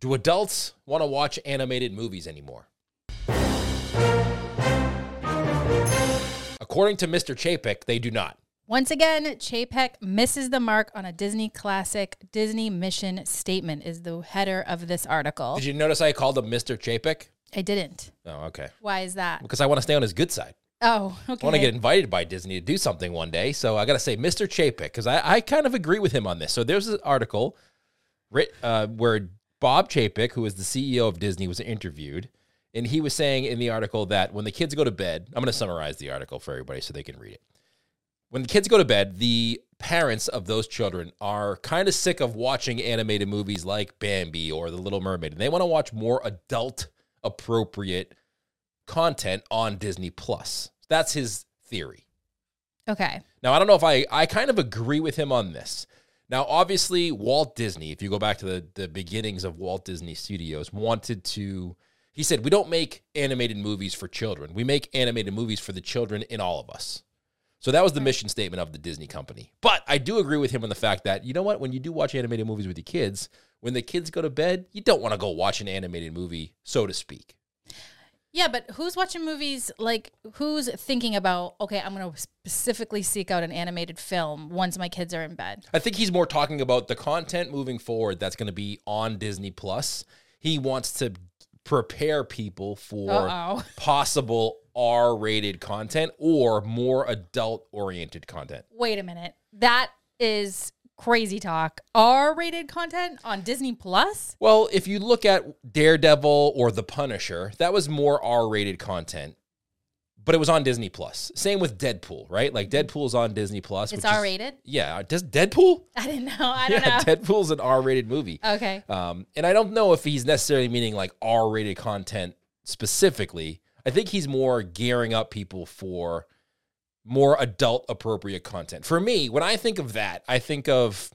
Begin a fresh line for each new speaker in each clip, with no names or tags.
Do adults want to watch animated movies anymore? According to Mr. Chapek, they do not.
Once again, Chapek misses the mark on a Disney classic. Disney mission statement is the header of this article.
Did you notice I called him Mr. Chapek?
I didn't.
Oh, okay.
Why is that?
Because I want to stay on his good side.
Oh, okay.
I want to get invited by Disney to do something one day. So I got to say, Mr. Chapek, because I, I kind of agree with him on this. So there's an article writ, uh, where Bob Chapek, who is the CEO of Disney, was interviewed. And he was saying in the article that when the kids go to bed, I'm going to summarize the article for everybody so they can read it. When the kids go to bed, the parents of those children are kind of sick of watching animated movies like Bambi or The Little Mermaid. And they want to watch more adult appropriate content on Disney Plus. That's his theory.
Okay.
Now, I don't know if I I kind of agree with him on this. Now, obviously, Walt Disney, if you go back to the, the beginnings of Walt Disney Studios, wanted to, he said, we don't make animated movies for children. We make animated movies for the children in all of us. So that was the mission statement of the Disney company. But I do agree with him on the fact that, you know what, when you do watch animated movies with your kids, when the kids go to bed, you don't want to go watch an animated movie, so to speak.
Yeah, but who's watching movies? Like, who's thinking about, okay, I'm going to specifically seek out an animated film once my kids are in bed?
I think he's more talking about the content moving forward that's going to be on Disney Plus. He wants to prepare people for
Uh-oh.
possible R-rated content or more adult-oriented content.
Wait a minute. That is crazy talk. R rated content on Disney Plus?
Well, if you look at Daredevil or The Punisher, that was more R-rated content. But it was on Disney Plus. Same with Deadpool, right? Like Deadpool's on Disney Plus.
It's
which
R rated?
Yeah, does Deadpool?
I didn't know. I don't
yeah,
know.
Deadpool's an R-rated movie.
okay.
Um, and I don't know if he's necessarily meaning like R rated content specifically. I think he's more gearing up people for more adult appropriate content. For me, when I think of that, I think of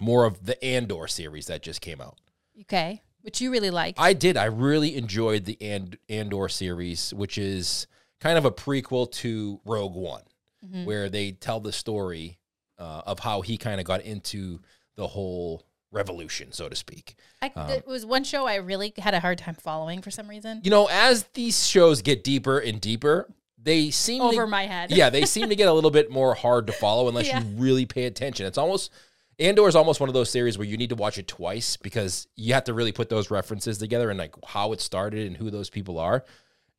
more of the Andor series that just came out.
Okay. Which you really like.
I did. I really enjoyed the And- Andor series, which is kind of a prequel to Rogue One,
Mm-hmm.
where they tell the story uh, of how he kind of got into the whole revolution, so to speak.
I, it was one show I really had a hard time following for some reason.
You know, as these shows get deeper and deeper, they seem
Over
to,
my head.
yeah, they seem to get a little bit more hard to follow unless
Yeah.
you really pay attention. It's almost Andor is almost one of those series where you need to watch it twice because you have to really put those references together and like how it started and who those people are.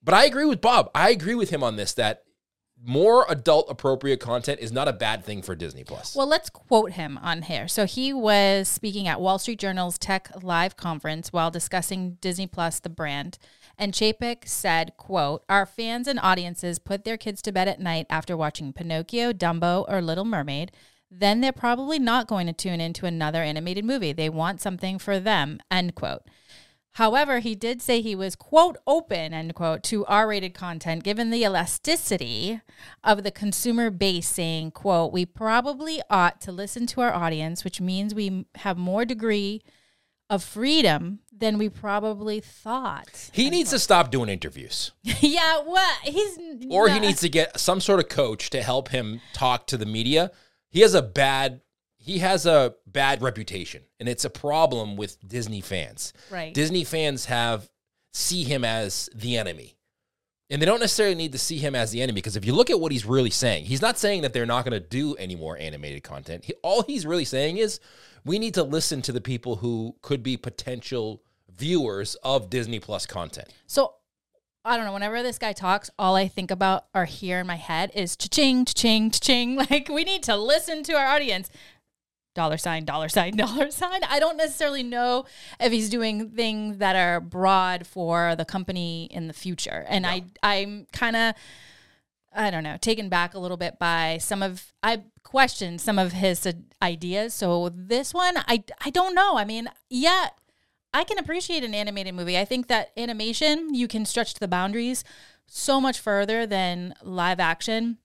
But I agree with Bob. I agree with him on this that more adult appropriate content is not a bad thing for Disney Plus.
Well, let's quote him on here. So he was speaking at Wall Street Journal's Tech Live conference while discussing Disney Plus, the brand. And Chapek said, quote, Our fans and audiences put their kids to bed at night after watching Pinocchio, Dumbo, or Little Mermaid. Then they're probably not going to tune into another animated movie. They want something for them, end quote. However, he did say he was, quote, open, end quote, to R rated content given the elasticity of the consumer base, saying, quote, we probably ought to listen to our audience, which means we have more degree of freedom than we probably thought.
he needs to stop doing interviews.
yeah, what? He's.
or he needs to get some sort of coach to help him talk to the media. He has a bad he has a bad reputation and it's a problem with Disney fans.
Right.
Disney fans have see him as the enemy. And they don't necessarily need to see him as the enemy because if you look at what he's really saying, he's not saying that they're not going to do any more animated content. He, all he's really saying is we need to listen to the people who could be potential viewers of Disney Plus content.
So I don't know. Whenever this guy talks, all I think about or hear in my head is cha-ching, cha-ching, cha-ching. Like we need to listen to our audience. Dollar sign, dollar sign, dollar sign. I don't necessarily know if he's doing things that are broad for the company in the future. And I I'm kind of I don't know, taken back a little bit by some of I questioned some of his ideas. So this one, I I don't know. I mean, yeah, I can appreciate an animated movie. I think that animation you can stretch the boundaries so much further than live action.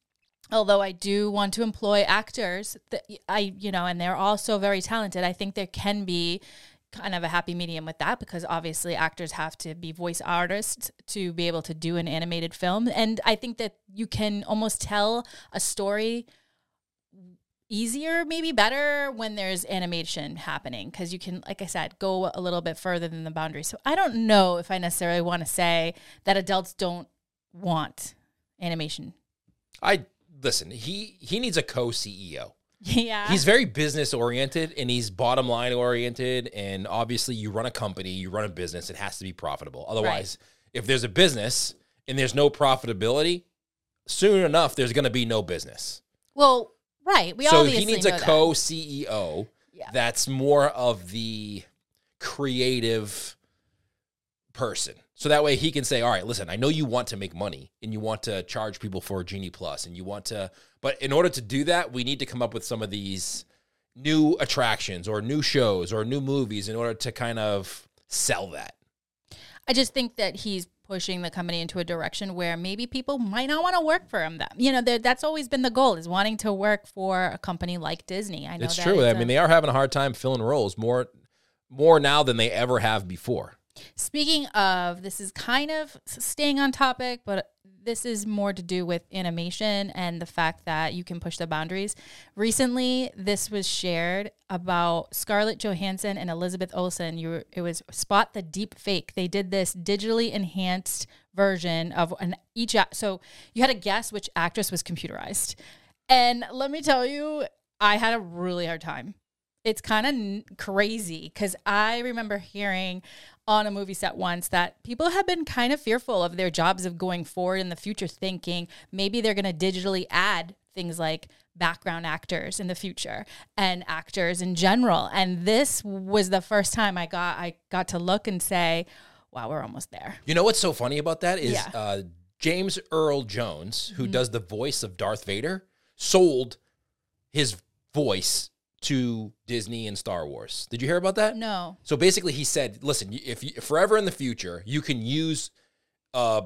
Although I do want to employ actors that I, you know, and they're also very talented. I think there can be kind of a happy medium with that because obviously actors have to be voice artists to be able to do an animated film. And I think that you can almost tell a story easier, maybe better when there's animation happening because you can, like I said, go a little bit further than the boundary. So I don't know if I necessarily want to say that adults don't want animation.
I listen. He he needs a co CEO.
Yeah.
He's very business oriented and he's bottom line oriented. And obviously, you run a company, you run a business, it has to be profitable. Otherwise, if there's a business and there's no profitability, soon enough, there's going to be no business.
well, right. We
all
so
he needs a co CEO
Yeah.
that's more of the creative person. So that way he can say, all right, listen, I know you want to make money and you want to charge people for Genie Plus and you want to, but in order to do that, we need to come up with some of these new attractions or new shows or new movies in order to kind of sell that.
I just think that he's pushing the company into a direction where maybe people might not want to work for him. That you know, that's always been the goal is wanting to work for a company like Disney. I know
It's true. I
a-
mean, they are having a hard time filling roles more, more now than they ever have before.
Speaking of, this is kind of staying on topic, but this is more to do with animation and the fact that you can push the boundaries. Recently, this was shared about Scarlett Johansson and Elizabeth Olsen. You it was spot the deep fake. They did this digitally enhanced version of an each. So you had to guess which actress was computerized, and let me tell you, I had a really hard time it's kind of crazy because I remember hearing on a movie set once that people have been kind of fearful of their jobs of going forward in the future, thinking maybe they're going to digitally add things like background actors in the future and actors in general. And this was the first time I got I got to look and say, "Wow, we're almost there."
You know what's so funny about that is
Yeah. Mm-hmm.
uh, James Earl Jones, who does the voice of Darth Vader, sold his voice to Disney and Star Wars. Did you hear about that?
No,
So basically, he said, "Listen, if you, forever in the future, you can use uh,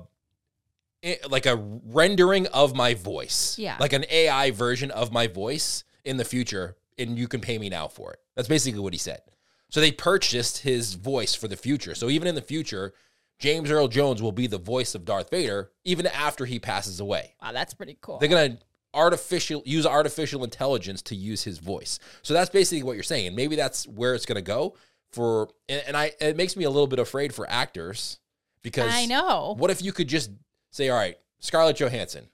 like a rendering of my voice,
Yeah.
like an AI version of my voice in the future, and you can pay me now for it." That's basically what he said. So they purchased his voice for the future. So even in the future, James Earl Jones will be the voice of Darth Vader even after he passes away.
wow, that's pretty cool.
They're gonna artificial use artificial intelligence to use his voice. So that's basically what you're saying. And maybe that's where it's gonna go for. And, and I it makes me a little bit afraid for actors because
I know.
What if you could just say, all right, Scarlett Johansson,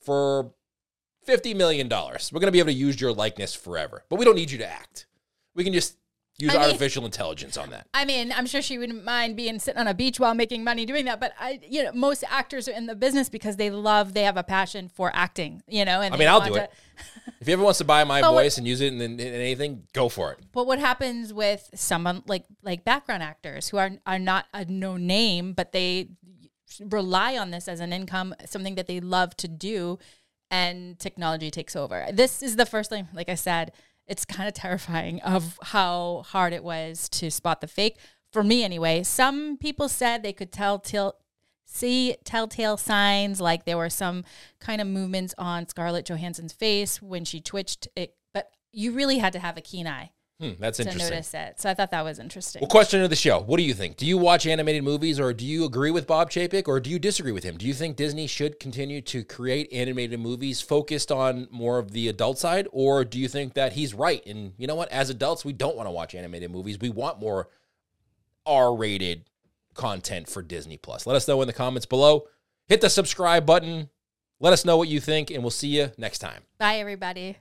for fifty million dollars, we're gonna be able to use your likeness forever, but we don't need you to act. We can just use
I mean-
artificial intelligence on that.
I mean, I'm sure she wouldn't mind being sitting on a beach while making money doing that. But I, you know, most actors are in the business because they love, they have a passion for acting. You know, and
I mean, I'll do
to-
it. If he ever wants to buy my
But what-
voice and use it in, in, in anything, go for it.
But what happens with someone like like background actors who are are not a no name, but they rely on this as an income, something that they love to do, and technology takes over. This is the first thing, like I said, it's kind of terrifying of how hard it was to spot the fake for me anyway. Some people said they could tell till see telltale signs like there were some kind of movements on Scarlett Johansson's face when she twitched it, but you really had to have a keen eye
Hmm, that's
to
interesting.
notice it. So I thought that was interesting.
Well, question of the show. What do you think? Do you watch animated movies or do you agree with Bob Chapek or do you disagree with him? Do you think Disney should continue to create animated movies focused on more of the adult side or do you think that he's right? And you know what? As adults, we don't want to watch animated movies. We want more R-rated content for Disney Plus. Let us know in the comments below. Hit the subscribe button. Let us know what you think and we'll see you next time.
Bye, everybody.